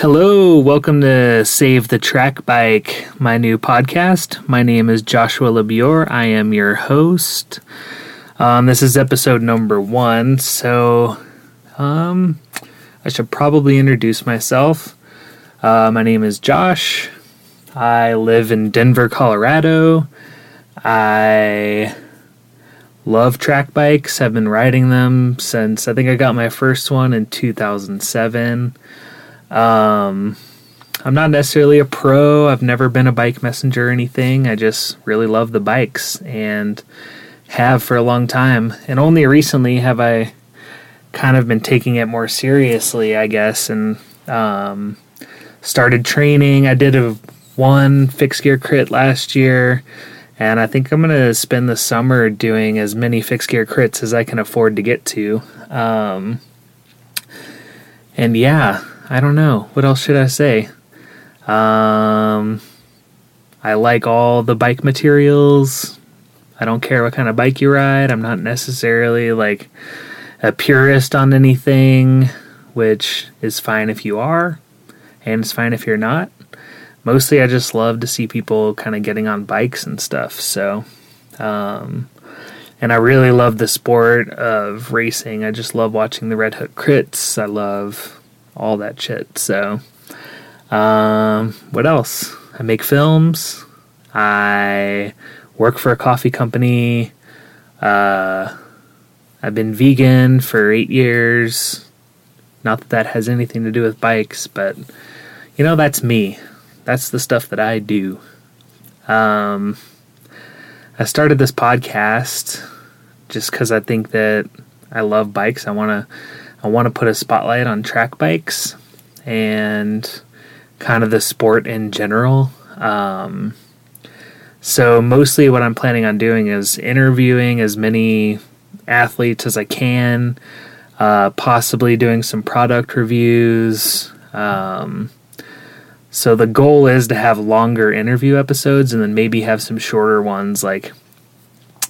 Hello, welcome to Save the Track Bike, my new podcast. My name is Joshua LeBior. I am your host. Um, this is episode number one, so um, I should probably introduce myself. Uh, my name is Josh. I live in Denver, Colorado. I love track bikes. I've been riding them since I think I got my first one in 2007. Um, I'm not necessarily a pro. I've never been a bike messenger or anything. I just really love the bikes and have for a long time. And only recently have I kind of been taking it more seriously, I guess, and um, started training. I did a one fixed gear crit last year. And I think I'm going to spend the summer doing as many fixed gear crits as I can afford to get to. Um, and yeah, I don't know. What else should I say? Um, I like all the bike materials. I don't care what kind of bike you ride. I'm not necessarily like a purist on anything, which is fine if you are, and it's fine if you're not. Mostly, I just love to see people kind of getting on bikes and stuff. So, um, and I really love the sport of racing. I just love watching the Red Hook crits. I love all that shit. So, um, what else? I make films. I work for a coffee company. Uh, I've been vegan for eight years. Not that that has anything to do with bikes, but you know, that's me. That's the stuff that I do. Um, I started this podcast just because I think that I love bikes. I want to I want to put a spotlight on track bikes and kind of the sport in general. Um, so, mostly what I'm planning on doing is interviewing as many athletes as I can, uh, possibly doing some product reviews. Um, so, the goal is to have longer interview episodes and then maybe have some shorter ones like,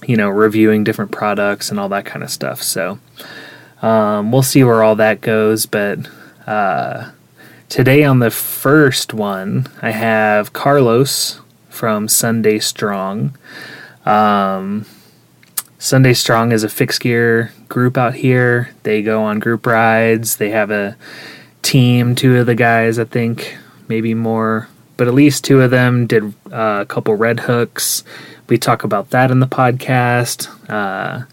you know, reviewing different products and all that kind of stuff. So, um, we'll see where all that goes, but uh, today on the first one, I have Carlos from Sunday Strong. Um, Sunday Strong is a fixed gear group out here. They go on group rides. They have a team, two of the guys, I think, maybe more, but at least two of them did uh, a couple red hooks. We talk about that in the podcast. Uh,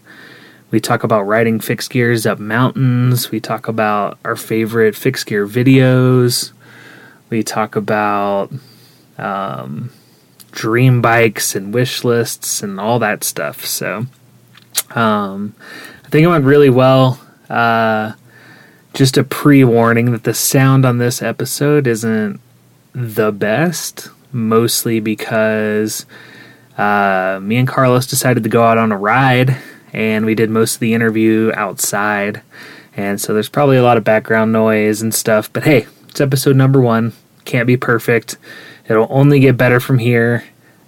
we talk about riding fixed gears up mountains. We talk about our favorite fixed gear videos. We talk about um, dream bikes and wish lists and all that stuff. So um, I think it went really well. Uh, just a pre warning that the sound on this episode isn't the best, mostly because uh, me and Carlos decided to go out on a ride and we did most of the interview outside. And so there's probably a lot of background noise and stuff, but hey, it's episode number one. Can't be perfect. It'll only get better from here.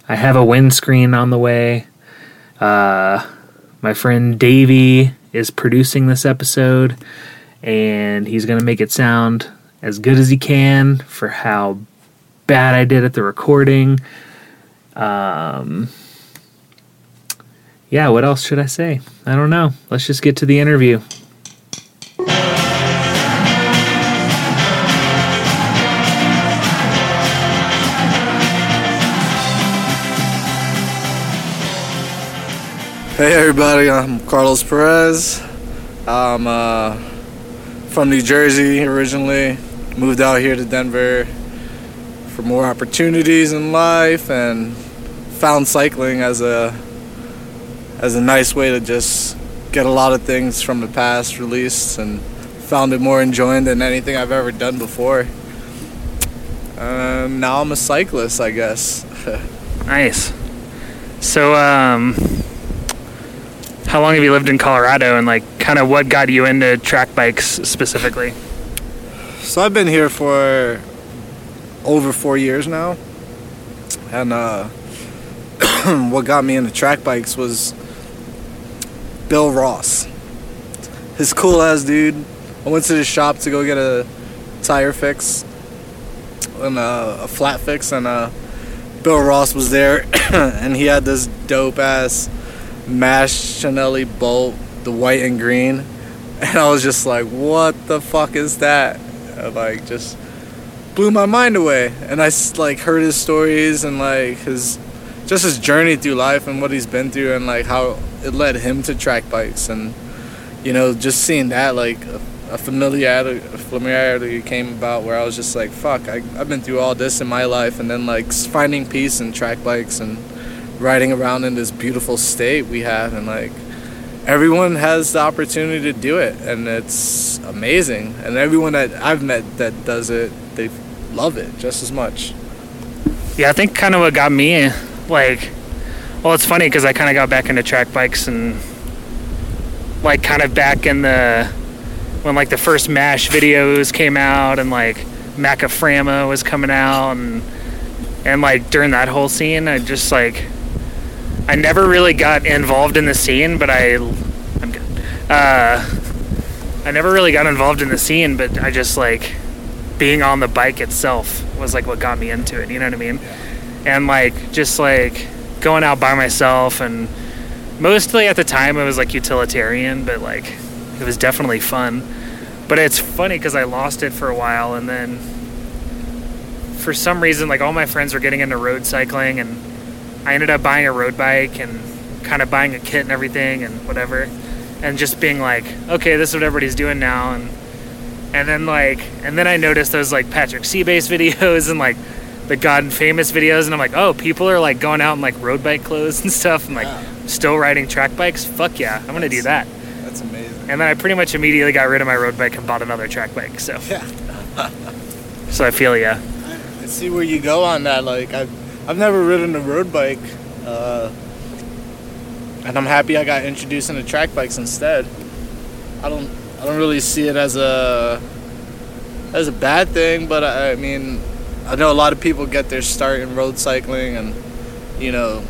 I have a windscreen on the way. Uh, my friend Davey is producing this episode, and he's going to make it sound as good as he can for how bad I did at the recording. Um, yeah, what else should I say? I don't know. Let's just get to the interview. Hey everybody, I'm Carlos Perez. I'm uh, from New Jersey originally. Moved out here to Denver for more opportunities in life and found cycling as a as a nice way to just get a lot of things from the past released and found it more enjoying than anything I've ever done before. Um, now I'm a cyclist, I guess. nice. So, um, how long have you lived in Colorado, and like, kind of what got you into track bikes specifically? So I've been here for over four years now, and uh, what got me into track bikes was Bill Ross. His cool ass dude. I went to the shop to go get a tire fix, and a, a flat fix, and uh, Bill Ross was there, and he had this dope ass Mash Bolt, the white and green, and I was just like, "What the fuck is that?" Like just blew my mind away, and I like heard his stories and like his just his journey through life and what he's been through, and like how it led him to track bikes, and you know just seeing that like. A, familiarity, a familiarity came about where I was just like, "Fuck! I, I've been through all this in my life, and then like finding peace in track bikes and riding around in this beautiful state we have, and like everyone has the opportunity to do it, and it's amazing. And everyone that I've met that does it, they love it just as much. Yeah, I think kind of what got me like, well, it's funny because I kind of got back into track bikes and like kind of back in the when like the first Mash videos came out and like Macaframa was coming out and and like during that whole scene, I just like I never really got involved in the scene, but I I'm good. Uh, I never really got involved in the scene, but I just like being on the bike itself was like what got me into it. You know what I mean? And like just like going out by myself and mostly at the time it was like utilitarian, but like it was definitely fun. But it's funny because I lost it for a while and then for some reason like all my friends were getting into road cycling and I ended up buying a road bike and kind of buying a kit and everything and whatever and just being like okay this is what everybody's doing now and and then like and then I noticed those like Patrick Seabase videos and like the God and Famous videos and I'm like oh people are like going out in like road bike clothes and stuff and like Yeah. still riding track bikes fuck yeah I'm gonna do that That's amazing. and then I pretty much immediately got rid of my road bike and bought another track bike so Yeah. so I feel yeah I see where you go on that. Like I've I've never ridden a road bike, uh, and I'm happy I got introduced into track bikes instead. I don't I don't really see it as a as a bad thing, but I, I mean I know a lot of people get their start in road cycling, and you know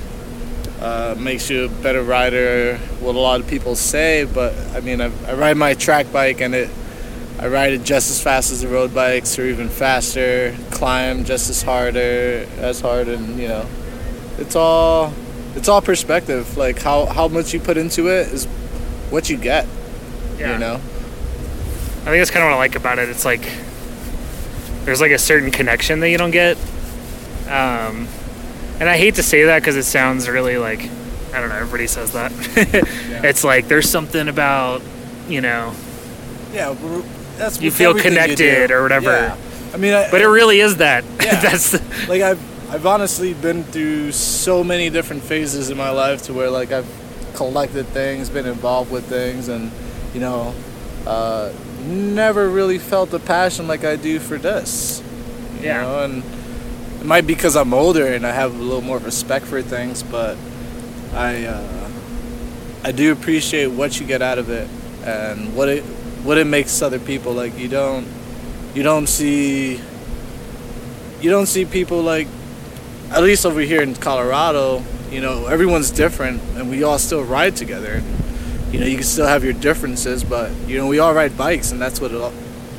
uh, makes you a better rider. What a lot of people say, but I mean I, I ride my track bike and it I ride it just as fast as the road bikes, or even faster. Climb just as harder, as hard, and you know, it's all it's all perspective. Like how how much you put into it is what you get. yeah You know. I think that's kind of what I like about it. It's like there's like a certain connection that you don't get. Um, and I hate to say that because it sounds really like I don't know. Everybody says that. It's like there's something about you know, Yeah, that's You feel everything you connected or whatever. Yeah. I mean, I, but it really is that. Yeah. that's like I've I've honestly been through so many different phases in my life to where like I've collected things, been involved with things, and you know, uh, never really felt the passion like I do for this. You Yeah. know, and it might be because I'm older and I have a little more respect for things, but I uh, I do appreciate what you get out of it and what it what it makes other people like you don't you don't see you don't see people like at least over here in Colorado, you know, everyone's different and we all still ride together. You know, you can still have your differences, but you know, we all ride bikes and that's what it all,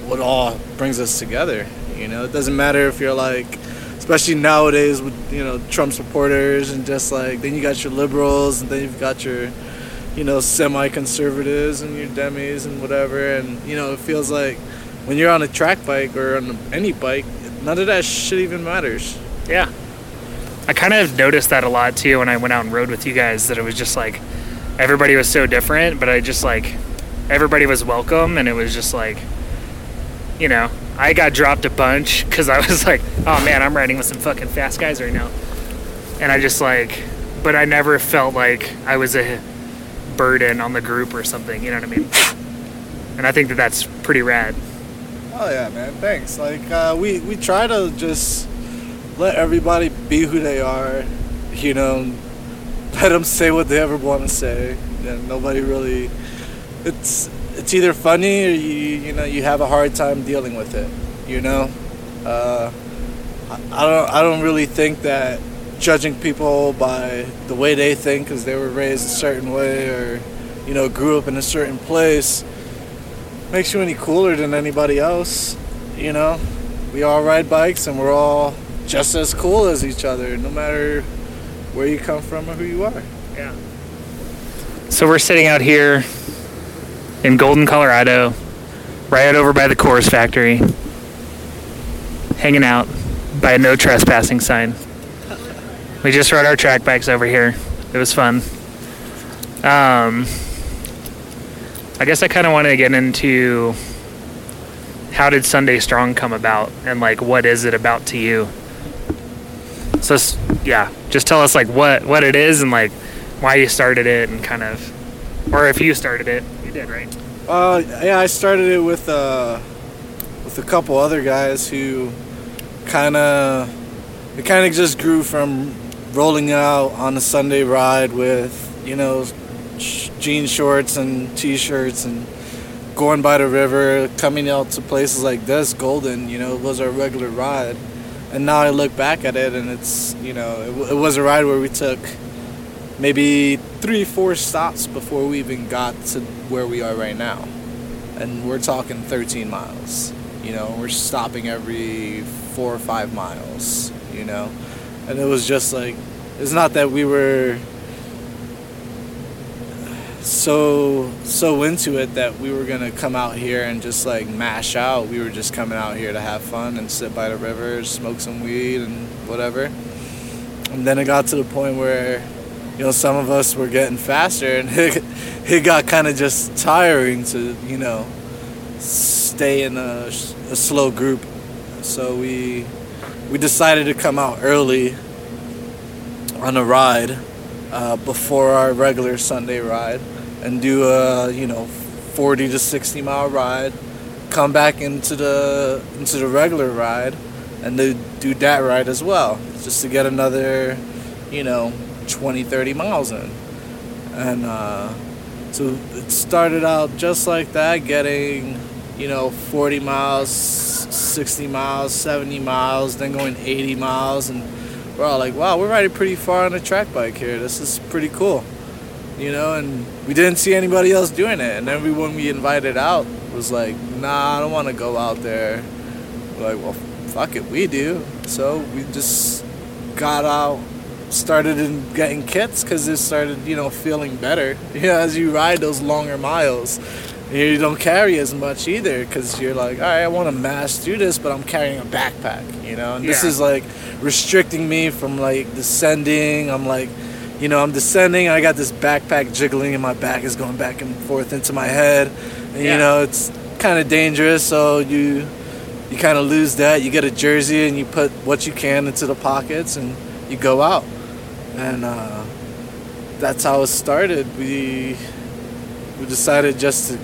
what all brings us together. You know, it doesn't matter if you're like especially nowadays with, you know, Trump supporters and just like then you got your liberals and then you've got your you know, semi-conservatives and your demis and whatever and you know, it feels like when you're on a track bike or on any bike, none of that shit even matters. yeah. I kind of noticed that a lot too when I went out and rode with you guys. That it was just like everybody was so different, but I just like everybody was welcome, and it was just like you know I got dropped a bunch because I was like, oh man, I'm riding with some fucking fast guys right now, and I just like, but I never felt like I was a burden on the group or something. You know what I mean? And I think that that's pretty rad. Oh yeah, man. Thanks. Like uh, we we try to just let everybody be who they are. You know, let them say what they ever want to say. And nobody really. It's it's either funny or you you know you have a hard time dealing with it. You know, uh, I, don't I don't really think that judging people by the way they think because they were raised a certain way or you know grew up in a certain place makes you any cooler than anybody else, you know. we all ride bikes and we're all just as cool as each other, no matter where you come from or who you are. Yeah. So we're sitting out here in Golden, Colorado, right over by the Coors factory, hanging out by a no trespassing sign. We just rode our track bikes over here. It was fun. Um, I guess I kind of want to get into how did Sunday Strong come about and like what is it about to you? So yeah, just tell us like what what it is and like why you started it and kind of or if you started it. You did, right? Uh, yeah, I started it with uh, with a couple other guys who kind of it kind of just grew from rolling out on a Sunday ride with you know sh- jean shorts and t-shirts and going by the river, coming out to places like this, Golden. You know, was our regular ride, and now I look back at it and it's you know it, it was a ride where we took maybe three, four stops before we even got to where we are right now. And we're talking 13 miles. You know, we're stopping every four or five miles, you know. And it was just like, it's not that we were so so into it that we were gonna come out here and just like mash out. We were just coming out here to have fun and sit by the river, smoke some weed and whatever. And then it got to the point where you know, some of us were getting faster, and it, it got kind of just tiring to, you know, stay in a, a slow group. So we we decided to come out early on a ride uh, before our regular Sunday ride and do a you know 40 to 60 mile ride, come back into the into the regular ride, and do do that ride as well, just to get another, you know, 20, 30 miles in. And uh, so it started out just like that, getting, you know, 40 miles, 60 miles, 70 miles, then going 80 miles. And we're all like, wow, we're riding pretty far on a track bike here. This is pretty cool. You know, and we didn't see anybody else doing it. And everyone we invited out was like, nah, I don't want to go out there. We're like, well, fuck it, we do. So we just got out started in getting kits because it started, you know, feeling better. You know, as you ride those longer miles, you don't carry as much either because you're like, all right, I want to mass do this, but I'm carrying a backpack, you know, and this is like restricting me from like descending. I'm like, you know, I'm descending. I got this backpack jiggling, and my back is going back and forth into my head, and Yeah. you know, it's kind of dangerous. So you you kind of lose that. You get a jersey and you put what you can into the pockets and you go out. And uh, that's how it started. We we decided just to.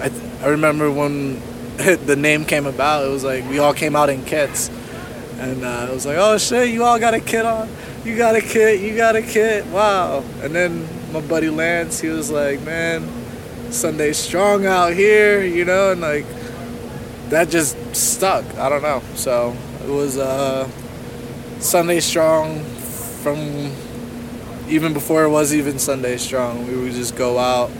I, I remember when the name came about, it was like we all came out in kits. And uh, it was like, oh shit, you all got a kit on. You got a kit, you got a kit. Wow. And then my buddy Lance, he was like, man, Sunday strong out here, you know, and like that just stuck. I don't know. So it was uh, Sunday Strong from even before it was even Sunday Strong. We would just go out,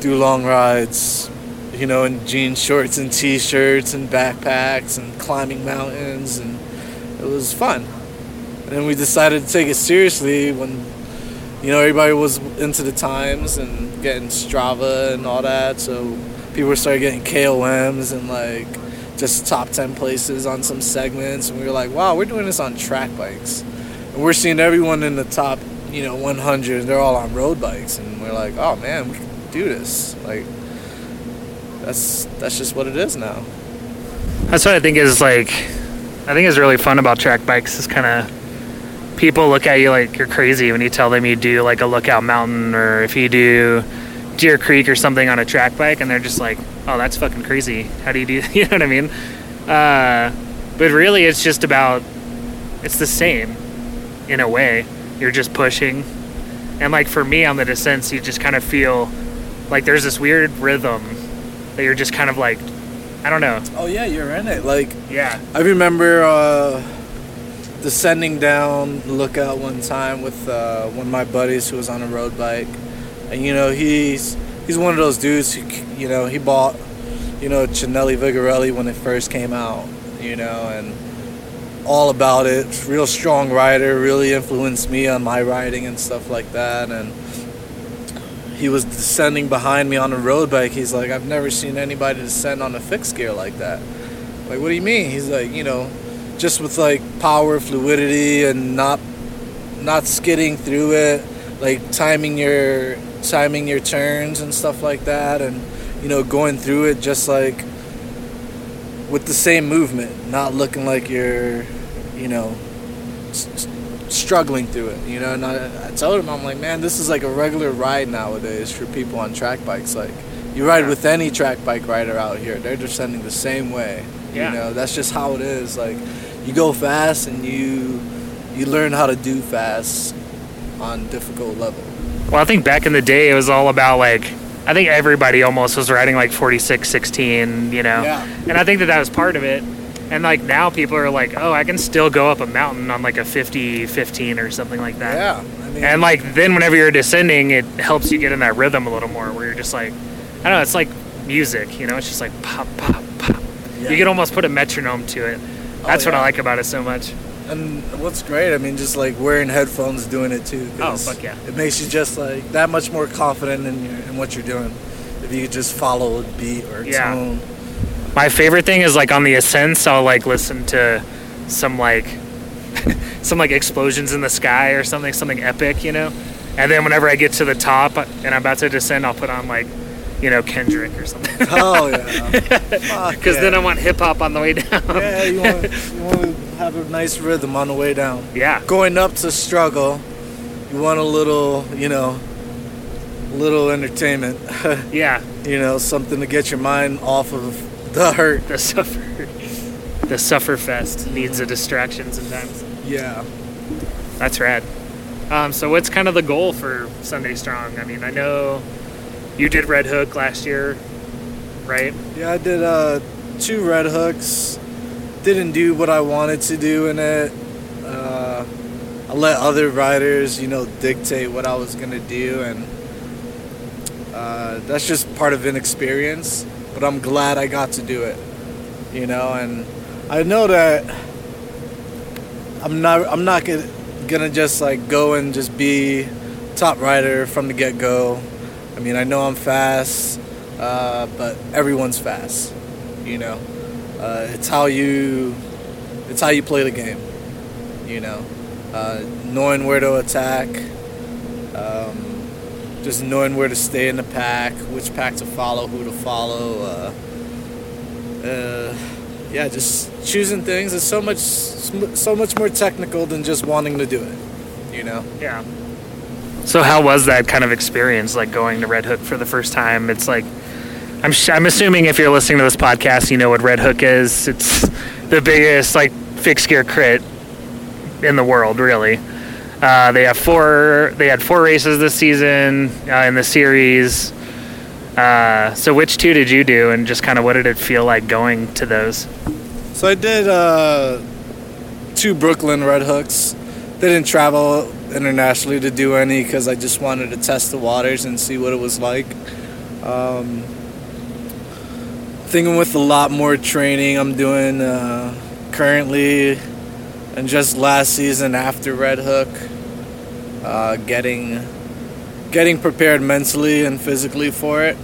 do long rides, you know, in jean shorts and t-shirts and backpacks and climbing mountains, and it was fun. And then we decided to take it seriously when you know everybody was into the times and getting Strava and all that. So people started getting KOMs and like just top 10 places on some segments. And we were like wow we're doing this on track bikes. And we're seeing everyone in the top you know 100 they're all on road bikes. And we're like oh man we can do this. Like that's that's just what it is now. That's what I think is like. I think is really fun about track bikes is kind of people look at you like you're crazy when you tell them you do like a lookout mountain or if you do Deer Creek or something on a track bike, and they're just like, "Oh, that's fucking crazy. How do you do?" You know what I mean? Uh, but really, it's just about it's the same in a way. You're just pushing, and like for me on the descents, you just kind of feel like there's this weird rhythm that you're just kind of like, I don't know. oh yeah you're in it like Yeah. I remember uh, descending down Lookout one time with uh, one of my buddies who was on a road bike, and you know he's he's one of those dudes who you know he bought you know Cinelli Vigorelli when it first came out. you know, and all about it. Real strong rider, really influenced me on my riding and stuff like that. And he was descending behind me on a road bike. He's like, I've never seen anybody descend on a fixed gear like that. Like, what do you mean? He's like, you know, just with like power, fluidity, and not not skidding through it, like timing your timing your turns and stuff like that, and you know, going through it just like with the same movement, not looking like you're, you know, s- struggling through it. You know, and I, I told him, I'm like, man, this is like a regular ride nowadays for people on track bikes. Like, you ride with any track bike rider out here, they're descending the same way. Yeah. You know, that's just how it is. Like, you go fast and you you learn how to do fast on difficult level. Well, I think back in the day, it was all about like, I think everybody almost was riding like 46, 16, you know? Yeah. And I think that that was part of it. And like now people are like, oh, I can still go up a mountain on like a 50, 15 or something like that. Yeah. I mean, And like then whenever you're descending, it helps you get in that rhythm a little more where you're just like, I don't know, it's like music, you know? It's just like pop, pop, pop. Yeah. You can almost put a metronome to it. That's what I like about it so much. And what's great, I mean, just like wearing headphones, doing it too. Oh, fuck yeah. It makes you just like that much more confident in, your, in what you're doing. If you could just follow a beat or a Yeah. tone. My favorite thing is like on the ascents, I'll like listen to some like some like explosions in the sky or something, something epic, you know. And then whenever I get to the top and I'm about to descend, I'll put on like, you know, Kendrick or something. Oh yeah. Because yeah. then I want hip hop on the way down. Yeah, you want you want to have a nice rhythm on the way down. yeah. Going up to struggle, you want a little, you know, little entertainment. Yeah. you know, something to get your mind off of the hurt. The suffer, the suffer fest needs a distraction sometimes. Yeah. That's rad. Um, so what's kind of the goal for Sunday Strong? I mean, I know you did Red Hook last year, right? Yeah, I did uh, two red hooks. Didn't do what I wanted to do in it. Uh, I let other riders, you know, dictate what I was gonna do, and uh, that's just part of inexperience. But I'm glad I got to do it, you know, and I know that I'm not. I'm not gonna, gonna just like go and just be top rider from the get go. I mean, I know I'm fast, uh, but everyone's fast. You know, uh, it's how you, it's how you play the game. You know, uh, knowing where to attack, um, just knowing where to stay in the pack, which pack to follow, who to follow. Uh, uh, yeah, just choosing things is so much, so much more technical than just wanting to do it. You know. Yeah. So how was that kind of experience, like going to Red Hook for the first time? It's like, I'm sh- I'm assuming if you're listening to this podcast, you know what Red Hook is. It's the biggest like fixed gear crit in the world, really. Uh, they have four. They had four races this season uh, in the series. Uh, so which two did you do, and just kind of what did it feel like going to those? So I did uh, two Brooklyn Red Hooks. They didn't travel internationally to do any because I just wanted to test the waters and see what it was like. Um, thinking with a lot more training I'm doing uh, currently, and just last season after Red Hook, uh, getting getting prepared mentally and physically for it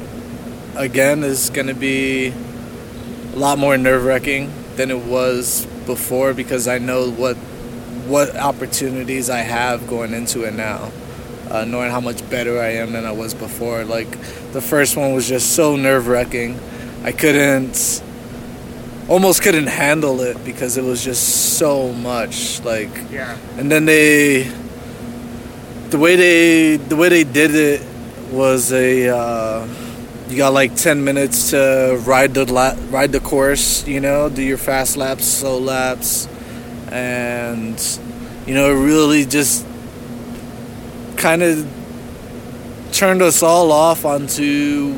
again is going to be a lot more nerve wracking than it was before because I know what what opportunities I have going into it now. Uh, knowing how much better I am than I was before. Like the first one was just so nerve wracking. I couldn't, almost couldn't handle it because it was just so much. Like, Yeah. and then they, the way they, the way they did it was a, uh, you got like 10 minutes to ride the la- ride the course, you know, do your fast laps, slow laps, and you know, it really just kind of turned us all off onto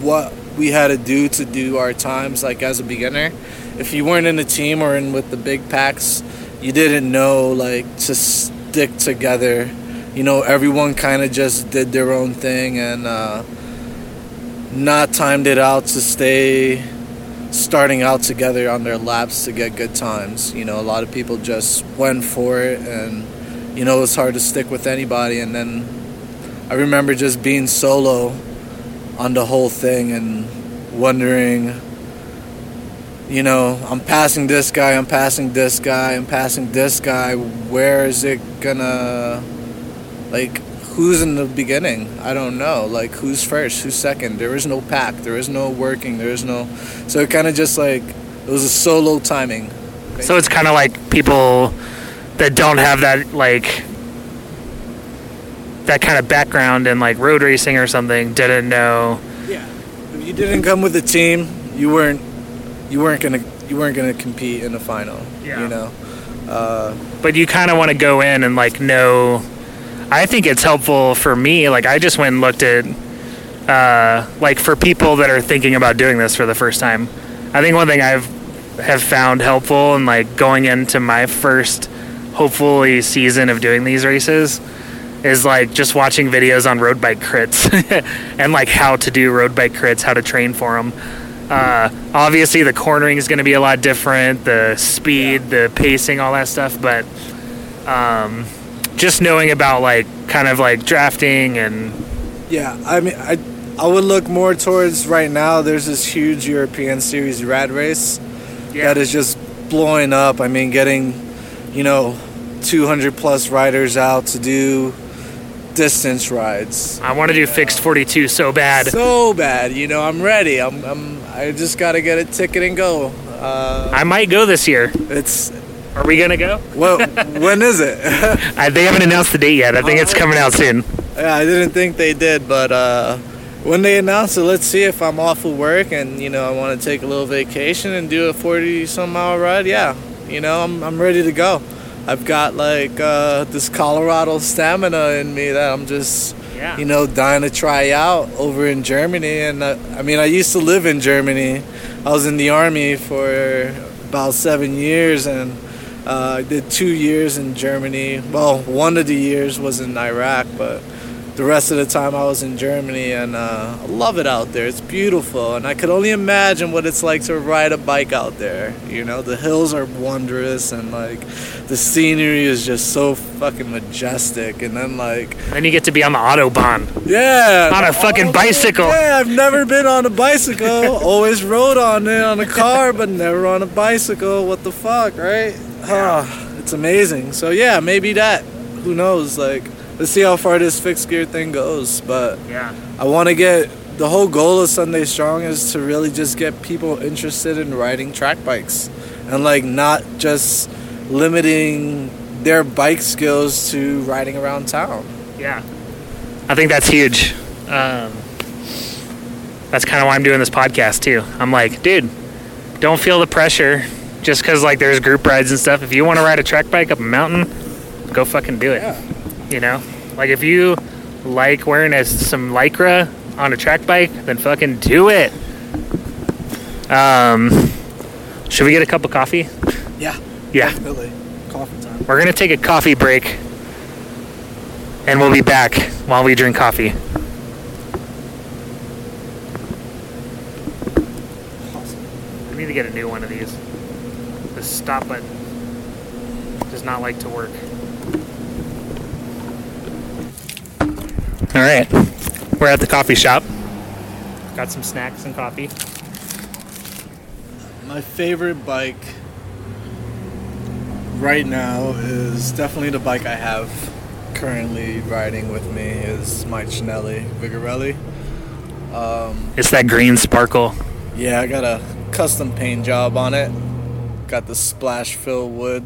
what we had to do to do our times like as a beginner. If you weren't in a team or in with the big packs, you didn't know like to stick together. You know, everyone kind of just did their own thing and uh, not timed it out to stay starting out together on their laps to get good times. You know, a lot of people just went for it, and you know, it's hard to stick with anybody. And then I remember just being solo on the whole thing and wondering you know, I'm passing this guy, I'm passing this guy, I'm passing this guy. Where is it gonna, like, who's in the beginning? I don't know. Like, who's first, who's second? There is no pack, there is no working, there is no. So it kind of just like, it was a solo timing. So it's kind of like people that don't have that, like, that kind of background in, like, road racing or something didn't know. Yeah. If you didn't come with a team, you weren't you weren't gonna you weren't gonna compete in the final. Yeah. You know. Uh, but you kind of want to go in and like know. I think it's helpful for me. Like I just went and looked at, uh, like for people that are thinking about doing this for the first time. I think one thing I've have found helpful and like going into my first, hopefully season of doing these races, is like just watching videos on road bike crits and like how to do road bike crits, how to train for them. Uh, obviously, the cornering is going to be a lot different, the speed, the pacing, all that stuff. But um, just knowing about like kind of like drafting and yeah, I mean, I I would look more towards right now. There's this huge European Series rad race yeah. that is just blowing up. I mean, getting you know 200 plus riders out to do distance rides. I want to do fixed 42 so bad. So bad, you know. I'm ready. I'm. I'm I just got to get a ticket and go. Uh, I might go this year. It's. Are we gonna go? Well, when is it? I, they haven't announced the date yet. I think it's coming out soon. Yeah, I didn't think they did, but uh, when they announce it, let's see if I'm off of work and you know I want to take a little vacation and do a 40 some mile ride. Yeah, you know I'm I'm ready to go. I've got like uh, this Colorado stamina in me that I'm just, yeah. you know, dying to try out over in Germany. And uh, I mean, I used to live in Germany. I was in the army for about seven years, and uh, I did two years in Germany. Well, one of the years was in Iraq, but the rest of the time I was in Germany, and uh, I love it out there. It's beautiful, and I could only imagine what it's like to ride a bike out there. You know, the hills are wondrous, and like the scenery is just so fucking majestic. And then like, then you get to be on the autobahn. Yeah, on a fucking bicycle. Yeah, I've never been on a bicycle. Always rode on it on a car, but never on a bicycle. What the fuck, right? Yeah. Oh, it's amazing. So yeah, maybe that. Who knows? Like let's see how far this fixed gear thing goes. But yeah, I want to get the whole goal of Sunday Strong is to really just get people interested in riding track bikes and like not just limiting their bike skills to riding around town. Yeah, I think that's huge. Um, that's kind of why I'm doing this podcast too. I'm like, dude, don't feel the pressure just because like there's group rides and stuff. If you want to ride a track bike up a mountain, go fucking do it. Yeah. You know, like if you like wearing some lycra on a track bike, then fucking do it. Um, should we get a cup of coffee? Yeah. Yeah. Definitely. Coffee time. We're gonna take a coffee break, and we'll be back while we drink coffee. Awesome. I need to get a new one of these. The stop button does not like to work. All right, we're at the coffee shop. Got some snacks and coffee. My favorite bike right now is definitely the bike I have currently riding with me is my Cinelli Vigorelli. Um, it's that green sparkle. Yeah, I got a custom paint job on it. Got the splash Phil Wood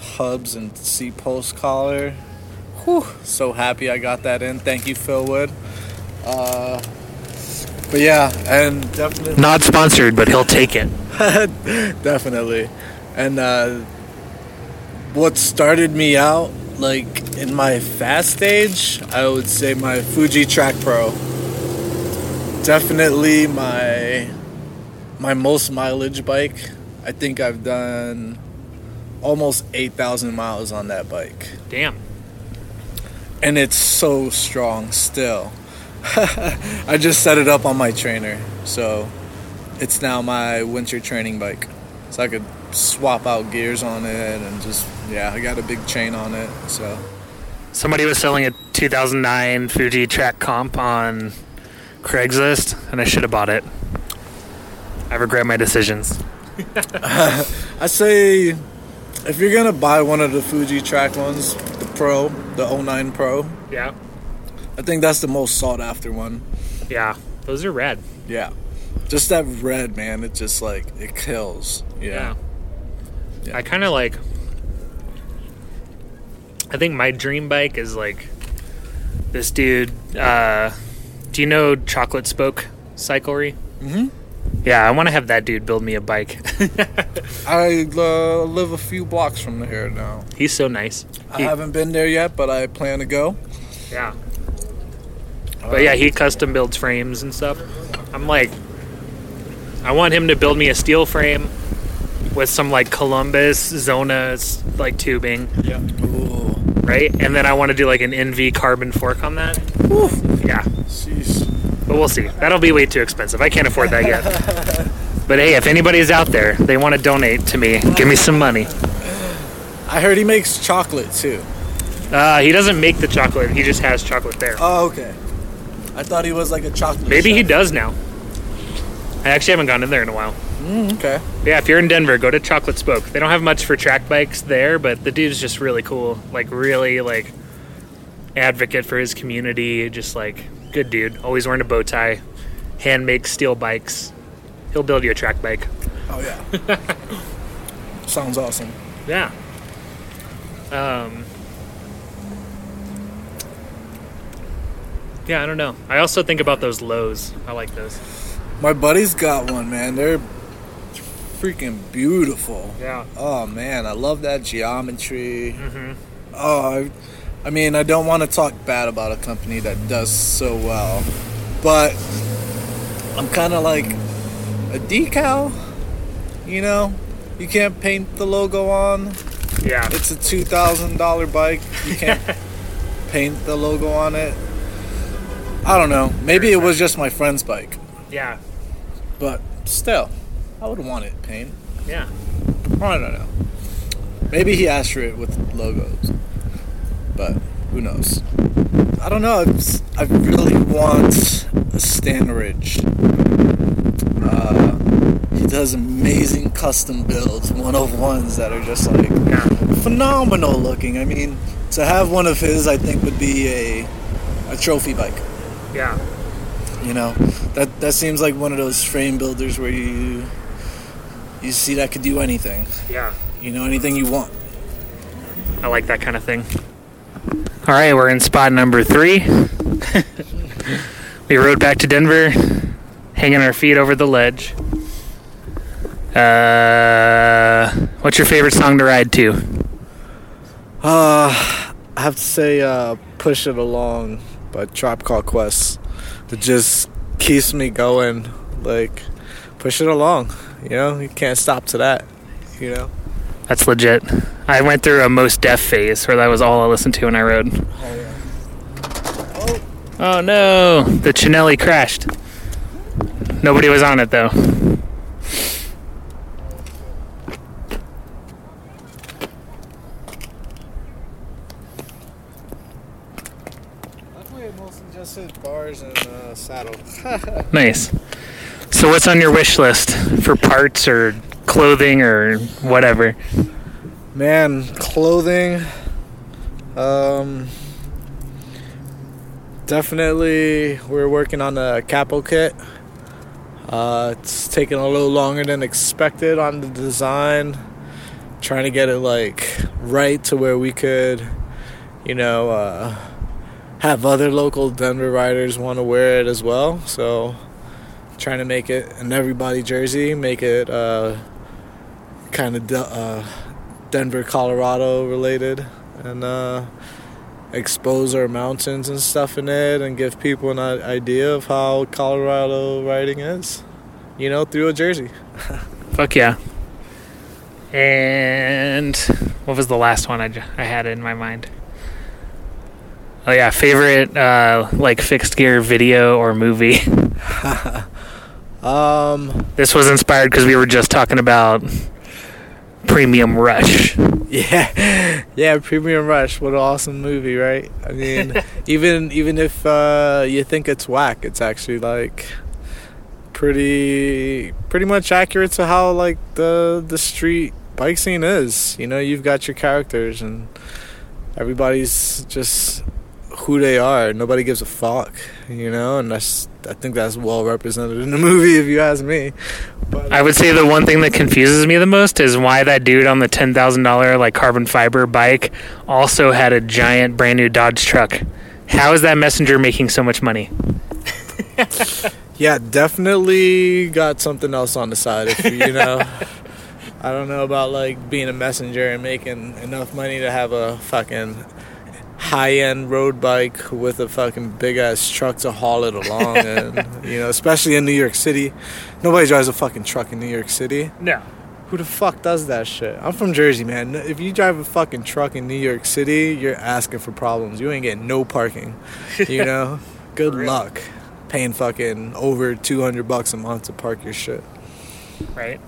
hubs and seat post collar. Whew, so happy I got that in. Thank you, Phil Wood. Uh, but yeah, and definitely not sponsored, but he'll take it. definitely. And uh, what started me out, like in my fast stage, I would say my Fuji Track Pro. Definitely my my most mileage bike. I think I've done almost 8,000 miles on that bike. Damn and it's so strong still. I just set it up on my trainer, so it's now my winter training bike. So I could swap out gears on it and just yeah, I got a big chain on it. So Somebody was selling a 2009 Fuji Track Comp on Craigslist, and I should have bought it. I regret my decisions. I say if you're gonna buy one of the Fuji track ones, Pro, the 09 Pro, Yeah. I think that's the most sought after one. Yeah. Those are red. Yeah. Just that red, man, it just like it kills. Yeah. I kind of like. I think my dream bike is like this dude. Uh, do you know Chocolate Spoke Cyclery? Mhm. Yeah, I want to have that dude build me a bike. I uh, live a few blocks from here now. He's so nice. I He- haven't been there yet, but I plan to go. Yeah. But yeah, he custom builds frames and stuff. I'm like, I want him to build me a steel frame with some like Columbus Zona like tubing, Yeah. Ooh. right? And then I want to do like an ENVE carbon fork on that. Yeah, Jeez. But we'll see. That'll be way too expensive. I can't afford that yet. But hey, if anybody's out there, they want to donate to me, give me some money. I heard he makes chocolate too. Uh, he doesn't make the chocolate; he just has chocolate there. Oh, okay. I thought he was like a chocolate. Maybe he does now. I actually haven't gone in there in a while. Mm, okay. Yeah, if you're in Denver, go to Chocolate Spoke. They don't have much for track bikes there, but the dude's just really cool. Like really like advocate for his community, just like good dude. Always wearing a bow tie. Hand makes steel bikes. He'll build you a track bike. Oh yeah. Sounds awesome. Yeah. Um Yeah, I don't know. I also think about those lows. I like those. My buddy's got one, man. They're freaking beautiful. Yeah. Oh man, I love that geometry. Mm-hmm. Oh, I, I mean, I don't want to talk bad about a company that does so well, but I'm kind of like a decal. You know, you can't paint the logo on. Yeah. It's a two thousand dollar bike. You can't paint the logo on it. I don't know. Maybe it was just my friend's bike, Yeah. but still, I would want it paint. Yeah. I don't know. Maybe he asked for it with logos, but who knows? I don't know. It's, I really want a Stanridge. Uh, he does amazing custom builds, one of ones that are just like phenomenal looking. I mean, to have one of his, I think would be a a trophy bike. Yeah. You know, that that seems like one of those frame builders where you you see that could do anything. Yeah. You know, anything you want. I like that kind of thing. All right, we're in spot number three. we rode back to Denver, hanging our feet over the ledge. Uh, what's your favorite song to ride to? Uh, I have to say, uh, "Push It Along" by Tribe Called Quest. It just keeps me going. Like, push it along. You know, you can't stop to that. You know. That's legit. I went through a Mos Def phase where that was all I listened to when I rode. Oh yeah. Oh, Oh no, the Cinelli crashed. Nobody was on it though. luckily it mostly just hit bars and uh, saddle. Nice. So, what's on your wish list for parts or clothing or whatever? Man, clothing. Um, definitely, we're working on the capo kit. Uh, it's taking a little longer than expected on the design. Trying to get it like right to where we could, you know, uh, have other local Denver riders want to wear it as well. So, trying to make it an everybody jersey, make it uh, kind of. De- uh, Denver, Colorado related, and uh, expose our mountains and stuff in it, and give people an idea of how Colorado riding is. You know, through a jersey. Fuck yeah. And what was the last one I, j- I had in my mind? Oh yeah, favorite uh, like fixed gear video or movie. Um, This was inspired because we were just talking about Premium Rush. yeah, yeah, Premium Rush. What an awesome movie, right? I mean, even even if uh, you think it's whack, it's actually like pretty pretty much accurate to how like the the street bike scene is. You know, you've got your characters and everybody's just who they are. Nobody gives a fuck, you know, and that's I think that's well represented in the movie if you ask me. But I would say the one thing that confuses me the most is why that dude on the ten thousand dollar like carbon fiber bike also had a giant brand new Dodge truck. How is that messenger making so much money? Yeah, definitely got something else on the side. If you, you know, I don't know about like being a messenger and making enough money to have a fucking high end road bike with a fucking big ass truck to haul it along, and you know, especially in New York City, nobody drives a fucking truck in New York City. No. Who the fuck does that shit? I'm from Jersey, man. If you drive a fucking truck in New York City, you're asking for problems. You ain't getting no parking. You know? Good luck paying fucking over 200 bucks a month to park your shit. Right?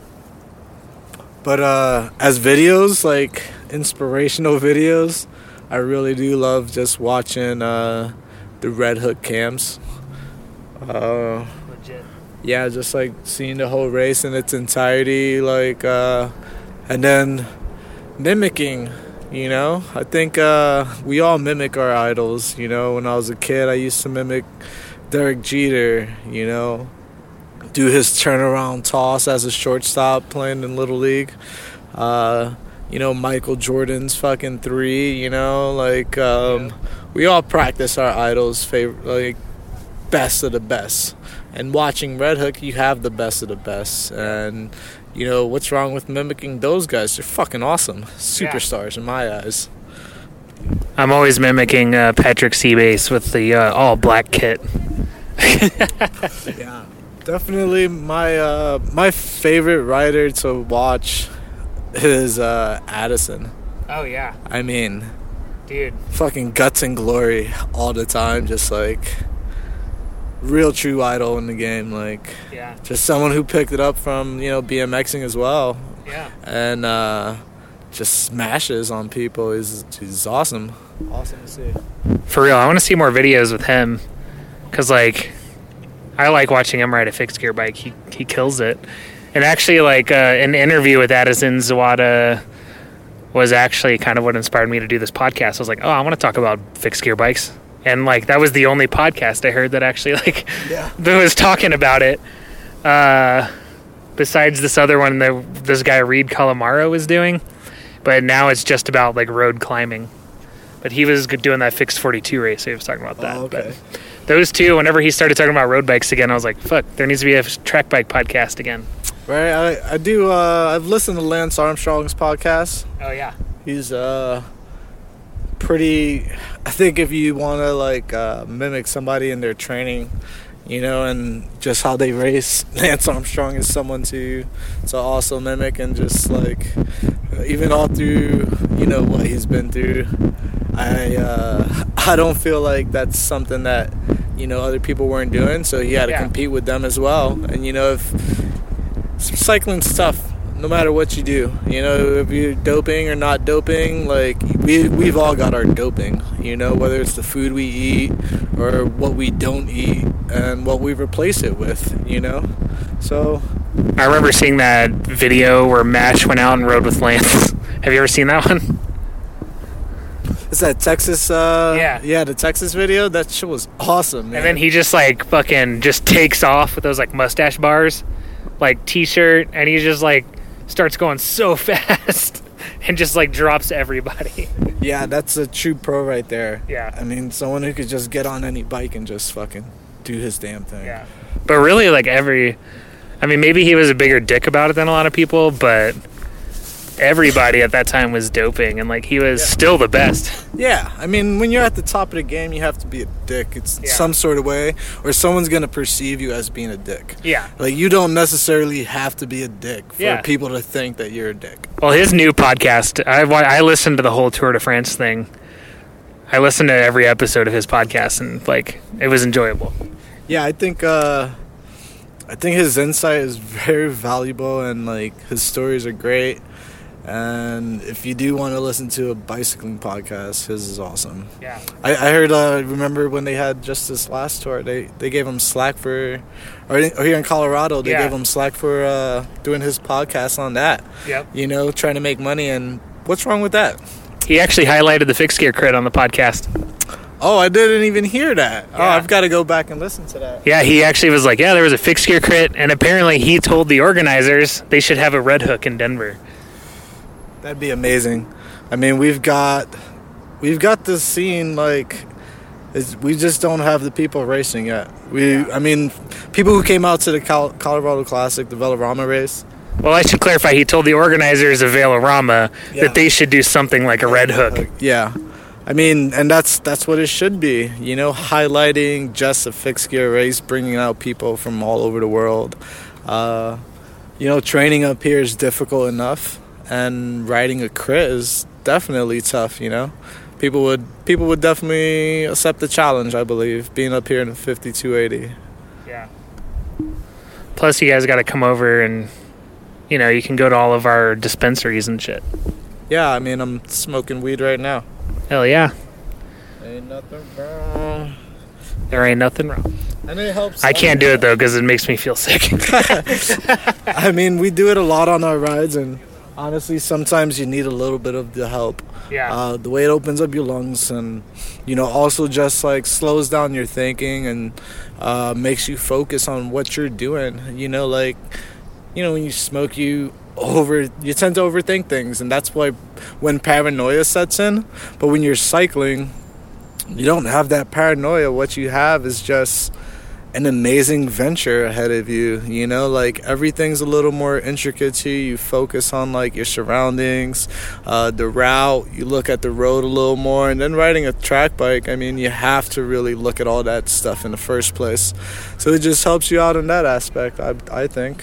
But uh as videos, like inspirational videos, I really do love just watching uh the Red Hook cams. Uh Legit. yeah, just like seeing the whole race in its entirety, like, uh, and then mimicking. You know, I think uh, we all mimic our idols. You know, when I was a kid, I used to mimic Derek Jeter. You know, do his turnaround toss as a shortstop playing in little league. Uh, you know, Michael Jordan's fucking three. You know, like um, Yeah. we all practice our idols' favorite, like best of the best and watching Red Hook, you have the best of the best. And you know what's wrong with mimicking those guys? They're fucking awesome, superstars in my eyes. I'm always mimicking uh, Patrick Seabase with the uh, all black kit. Yeah, definitely my uh, my favorite rider to watch is uh, Addison. Oh yeah, I mean, dude. fucking guts and glory all the time, just like real true idol in the game. Like Yeah, just someone who picked it up from you know BMXing as well. yeah. and uh, just smashes on people. He's, he's awesome. Awesome to see. For real, I want to see more videos with him, cause like, I like watching him ride a fixed gear bike. He he kills it. And actually, like uh, an interview with Addison Zawada was actually kind of what inspired me to do this podcast. I was like, oh, I want to talk about fixed gear bikes, and like that was the only podcast I heard that actually like Yeah. that was talking about it. Uh, besides this other one that this guy Reed Calamaro was doing, but now it's just about like road climbing. But he was doing that fixed 42 race. So he was talking about that. Oh, okay. But those two, whenever he started talking about road bikes again, I was like, fuck, there needs to be a track bike podcast again. Right. I, I do. Uh, I've listened to Lance Armstrong's podcast. Oh, yeah. He's uh pretty. I think if you want to like uh, mimic somebody in their training, you know, and just how they race, Lance Armstrong is someone to to also mimic and just like even all through you know what he's been through. I uh, I don't feel like that's something that you know other people weren't doing, so he had to Yeah. compete with them as well. And you know if cycling's tough no matter what you do you know if you're doping or not doping like we, we've all got our doping you know whether it's the food we eat or what we don't eat and what we replace it with you know so I remember seeing that video where Mash went out and rode with Lance. Have you ever seen that one? It's that texas uh Yeah. yeah the texas video that shit was awesome man And then he just like fucking just takes off with those like mustache bars, like t-shirt, and he just like starts going so fast and just like drops everybody. yeah that's a true pro right there Yeah. i mean someone who could just get on any bike and just fucking do his damn thing Yeah. But really, like every, I mean, maybe he was a bigger dick about it than a lot of people, but everybody at that time was doping, and like he was Yeah. still the best. Yeah, I mean, when you're at the top of the game, you have to be a dick. It's Yeah. some sort of way, or someone's gonna perceive you as being a dick. Yeah. Like you don't necessarily have to be a dick for Yeah. people to think that you're a dick. Well, his new podcast, I I listened to the whole Tour de France thing. I listened to every episode of his podcast, and like it was enjoyable. Yeah, I think uh, I think his insight is very valuable and like his stories are great. And if you do want to listen to a bicycling podcast, his is awesome. Yeah. I, I heard. Uh, remember when they had just this last tour? They they gave him slack for, or, or here in Colorado, they Yeah. gave him slack for uh, doing his podcast on that. Yep. You know, trying to make money. And what's wrong with that? He actually highlighted the fixed gear crit on the podcast. Oh, I didn't even hear that. Oh, I've got to go back and listen to that. Yeah, he actually was like, yeah, there was a fixed gear crit, and apparently he told the organizers they should have a red hook in Denver. That'd be amazing. I mean, we've got we've got this scene like it's, we just don't have the people racing yet. We, I mean, people who came out to the Col- Colorado Classic, the Velorama race. Well, I should clarify. He told the organizers of Velorama Yeah. that they should do something like a red hook. Yeah, I mean, and that's that's what it should be. You know, highlighting just a fixed gear race, bringing out people from all over the world. Uh, you know, training up here is difficult enough, and riding a crit is definitely tough. You know, people would people would definitely accept the challenge. I believe being up here in the 5280. Yeah. Plus, you guys got to come over and, you know, you can go to all of our dispensaries and shit. Yeah, I mean, I'm smoking weed right now. Hell yeah. Ain't nothing wrong. There ain't nothing wrong. And it helps. I can't do it though because it makes me feel sick. I mean, we do it a lot on our rides, and honestly, sometimes you need a little bit of the help. yeah. Uh, the way it opens up your lungs, and you know, also just like slows down your thinking and uh, makes you focus on what you're doing. You know, like you know, when you smoke, you over you tend to overthink things, and that's why when paranoia sets in. But when you're cycling, you don't have that paranoia. What you have is just an amazing venture ahead of you. You know, like everything's a little more intricate to you. You focus on like your surroundings, uh, the route. You look at the road a little more, and then riding a track bike. I mean, you have to really look at all that stuff in the first place. So it just helps you out in that aspect. I I think,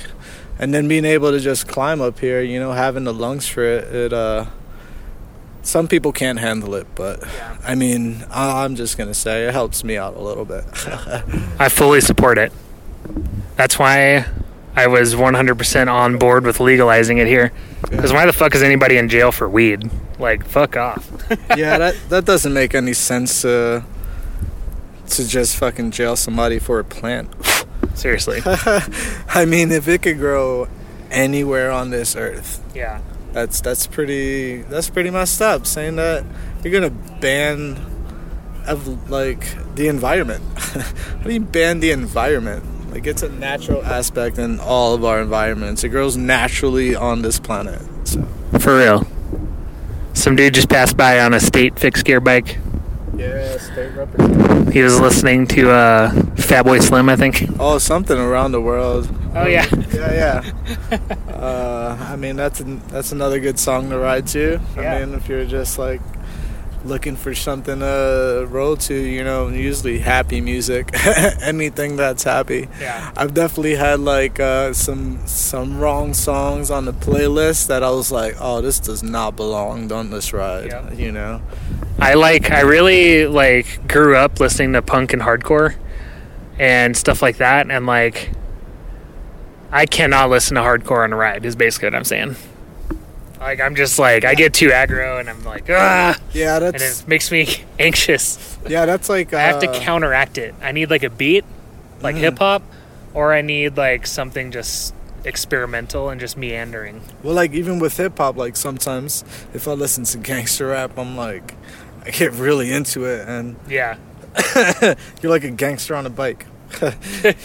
and then being able to just climb up here. You know, having the lungs for it. It uh. Some people can't handle it, but Yeah. I mean, I- I'm just gonna say it helps me out a little bit. I fully support it. That's why I was 100% on board with legalizing it here. Because why the fuck is anybody in jail for weed? Like, fuck off. yeah, that that doesn't make any sense to to just fucking jail somebody for a plant. Seriously. I mean, if it could grow anywhere on this earth, Yeah. That's that's pretty that's pretty messed up. Saying that you're gonna ban of like the environment. How do you ban the environment? Like it's a natural aspect in all of our environments. It grows naturally on this planet. So For real. Some dude just passed by on a state fixed gear bike. Yeah, state representative. He was listening to uh, Fatboy Slim, I think. Oh, something around the world. Oh, yeah. Yeah, yeah. uh, I mean, that's an, that's another good song to ride to. Yeah. I mean, if you're just like looking for something to roll to, you know, usually happy music, anything that's happy. Yeah. I've definitely had like uh, some some wrong songs on the playlist that I was like, oh, this does not belong on this ride. Yeah. You know. I like I really like grew up listening to punk and hardcore and stuff like that and like I cannot listen to hardcore on a ride is basically what I'm saying. Like I'm just like I get too aggro and I'm like ah Yeah, and that's it makes me anxious. yeah, that's like. Uh, I have to counteract it. I need like a beat, like Mm. hip hop, or I need like something just experimental and just meandering. Well, like even with hip hop, like sometimes if I listen to gangster rap, I'm like, I get really into it, and Yeah. you're like a gangster on a bike.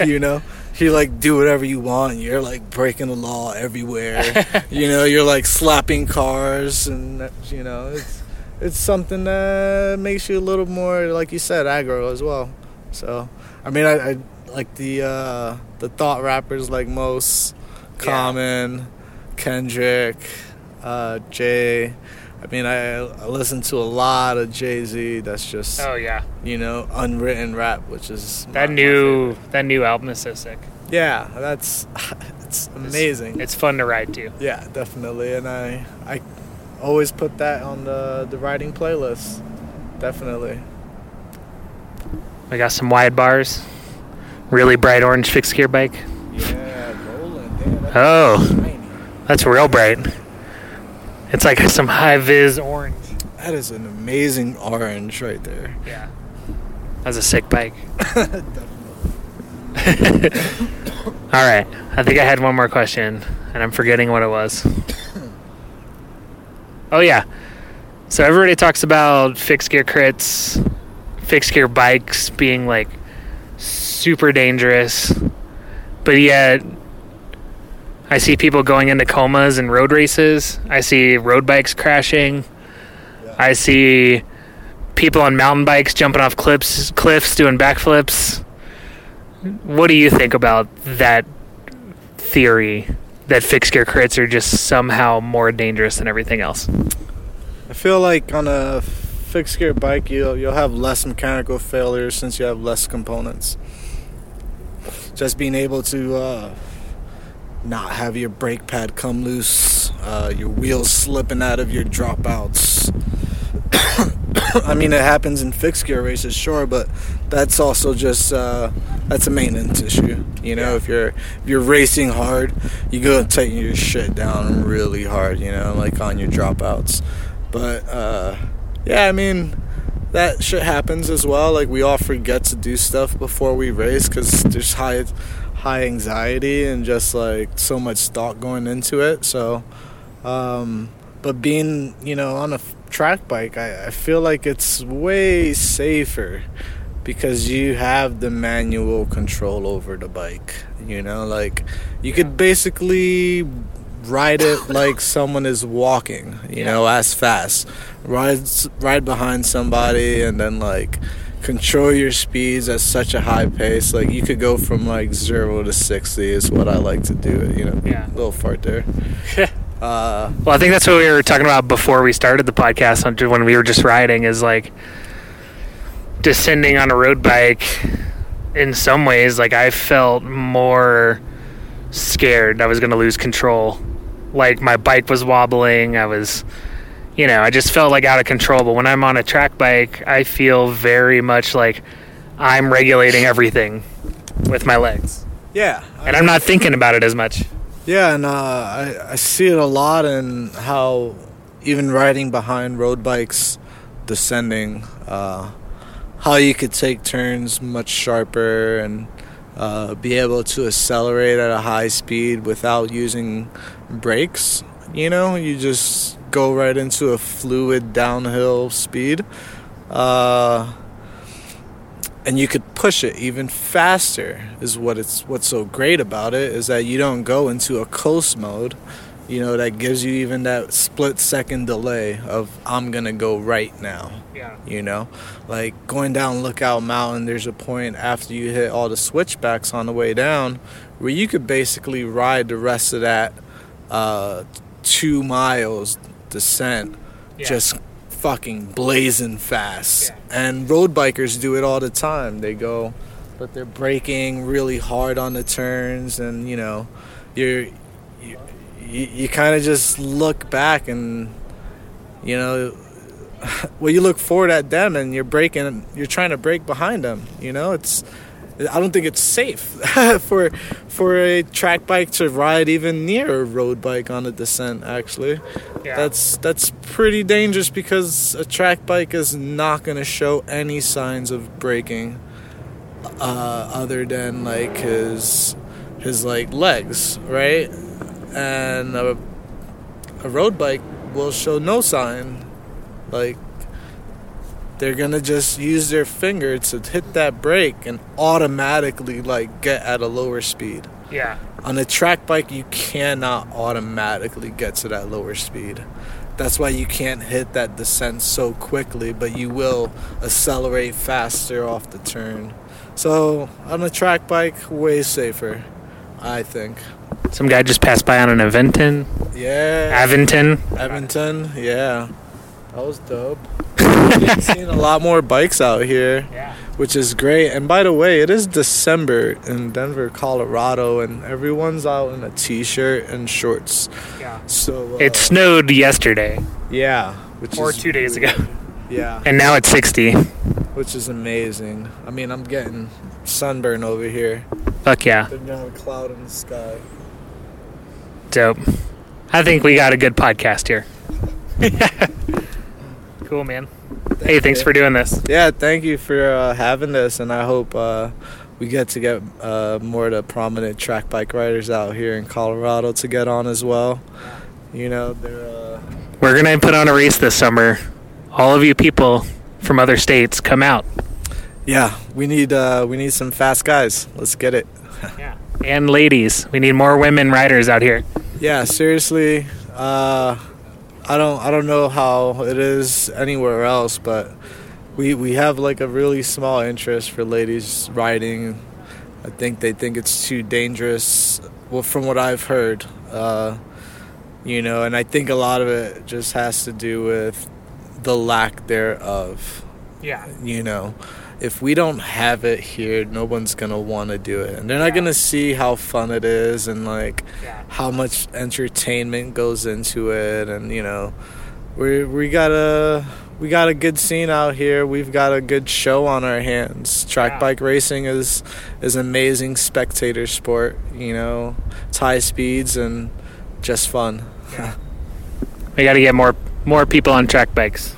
you know, you like do whatever you want. You're like breaking the law everywhere. you know, you're like slapping cars, and you know, it's it's something that makes you a little more, like you said, aggro as well. So, I mean, I, I like the uh, the thought rappers like most Yeah. Common, Kendrick, uh, Jay. I mean, I, I listen to a lot of Jay Z. That's just Oh yeah. you know unwritten rap, which is That new that new album is so sick. yeah, that's it's amazing. It's fun to ride to. yeah, definitely, and I I always put that on the the riding playlist. Definitely. We got some wide bars, really bright orange fixed gear bike. Yeah. Oh, Tiny. that's real bright. It's like some high vis orange. That is an amazing orange right there. Yeah. That's a sick bike. All right. I think I had one more question, and I'm forgetting what it was. Oh, yeah. So everybody talks about fixed gear crits, fixed gear bikes being like super dangerous, but yet I see people going into comas in road races. I see road bikes crashing. I see people on mountain bikes jumping off cliffs, cliffs doing backflips. What do you think about that theory that fixed gear crits are just somehow more dangerous than everything else? I feel like on a fixed gear bike, you'll you'll have less mechanical failures since you have less components. Just being able to uh, not have your brake pad come loose, uh, your wheels slipping out of your dropouts. I mean, it happens in fixed gear races, sure, but that's also just uh, that's a maintenance issue. You know, if you're if you're racing hard, you go tighten your shit down really hard. You know, like on your dropouts. But uh, yeah, I mean, that shit happens as well. Like we all forget to do stuff before we race because there's high high anxiety and just like so much thought going into it. So, um, but being you know on a f- track bike, I, I feel like it's way safer because you have the manual control over the bike. You know, like you could basically ride it like someone is walking. You know, as fast. Ride ride behind somebody and then like control your speeds at such a high pace. Like you could go from like zero to sixty is what I like to do. You know, Yeah. little fart there. Uh, Well, I think that's what we were talking about before we started the podcast on- when we were just riding is like descending on a road bike in some ways like I felt more scared I was going to lose control. Like my bike was wobbling, I was you know, I just felt like out of control, but when I'm on a track bike, I feel very much like I'm regulating everything with my legs. yeah, And I'm not thinking about it as much. Yeah, and uh, I, I see it a lot in how even riding behind road bikes, descending, uh, how you could take turns much sharper and uh, be able to accelerate at a high speed without using brakes. You know, you just go right into a fluid downhill speed. Uh, and you could push it even faster is what it's what's so great about it is that you don't go into a coast mode you know that gives you even that split second delay of i'm gonna go right now Yeah. you know like going down lookout mountain there's a point after you hit all the switchbacks on the way down where you could basically ride the rest of that uh, two miles descent just fucking blazing fast. Yeah. And road bikers do it all the time. They go, but they're braking really hard on the turns, and you know, you're you, you, you kind of just look back and you know. Well, you look forward at them, and you're braking. You're trying to brake behind them. You know, it's. I don't think it's safe for for a track bike to ride even near a road bike on a descent. Actually, Yeah. that's that's pretty dangerous because a track bike is not going to show any signs of braking uh, other than like his his like legs, right? And a, a road bike will show no sign. Like they're gonna just use their finger to hit that brake and automatically like get at a lower speed. Yeah. On a track bike, you cannot automatically get to that lower speed. That's why you can't hit that descent so quickly, but you will accelerate faster off the turn. So, on a track bike, way safer, I think. Some guy just passed by on an Aventon. Yeah. Aventon. Edmonton, yeah. That was dope. We've seen a lot more bikes out here. Yeah. which is great. And by the way, it is December in Denver, Colorado, and everyone's out in a t-shirt and shorts. Yeah. So uh, It snowed yesterday yeah, which or is two days ago, yeah, and now it's 60. which is amazing. I mean, I'm getting sunburn over here. Fuck yeah. There's not a cloud in the sky. Dope. I think we got a good podcast here. cool, man. Hey, thanks for doing this. Yeah, thank you for uh, having this, and I hope uh, we get to get uh, more of the prominent track bike riders out here in Colorado to get on as well. You know, they're. Uh, We're gonna put on a race this summer. All of you people from other states, come out. yeah, we need uh, we need some fast guys. Let's get it. Yeah. And ladies, we need more women riders out here. Yeah, seriously. Uh, I don't I don't know how it is anywhere else, but we we have like a really small interest for ladies riding. I think they think it's too dangerous. Well, from what I've heard, uh, you know, and I think a lot of it just has to do with the lack thereof. Yeah. You know, if we don't have it here, no one's gonna want to do it, and they're not gonna see how fun it is and like Yeah. how much entertainment goes into it. And you know we we got a we got a good scene out here. We've got a good show on our hands. Track Yeah. bike racing is is amazing spectator sport you know it's high speeds and just fun. We got to get more more people on track bikes.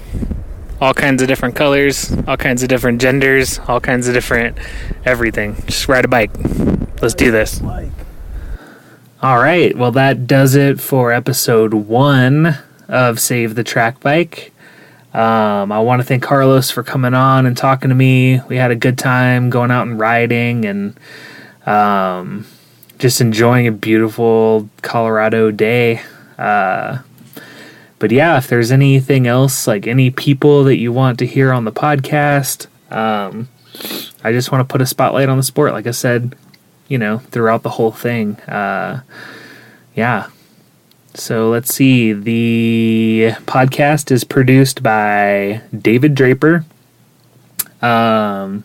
All kinds of different colors, all kinds of different genders, all kinds of different everything. Just ride a bike. Let's do this. All right. Well, that does it for episode one of Save the Track Bike. Um, I want to thank Carlos for coming on and talking to me. We had a good time going out and riding and um, just enjoying a beautiful Colorado day. Uh, but yeah, if there's anything else, like any people that you want to hear on the podcast, um, I just want to put a spotlight on the sport. Like I said, you know, throughout the whole thing. Uh, yeah. So let's see. The podcast is produced by David Draper. Um,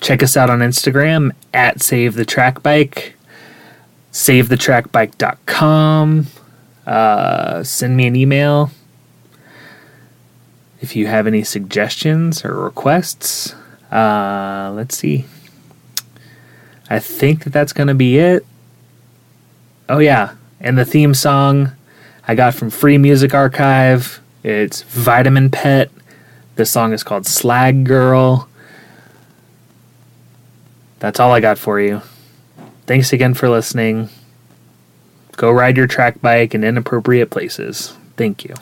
check us out on Instagram at Save the Track Bike, SaveTheTrackBike.com. Uh, send me an email if you have any suggestions or requests. Uh, let's see. I think that that's going to be it. Oh, yeah. And the theme song I got from Free Music Archive. It's Vitamin Pet. The song is called Slag Girl. That's all I got for you. Thanks again for listening. Go ride your track bike in inappropriate places. Thank you.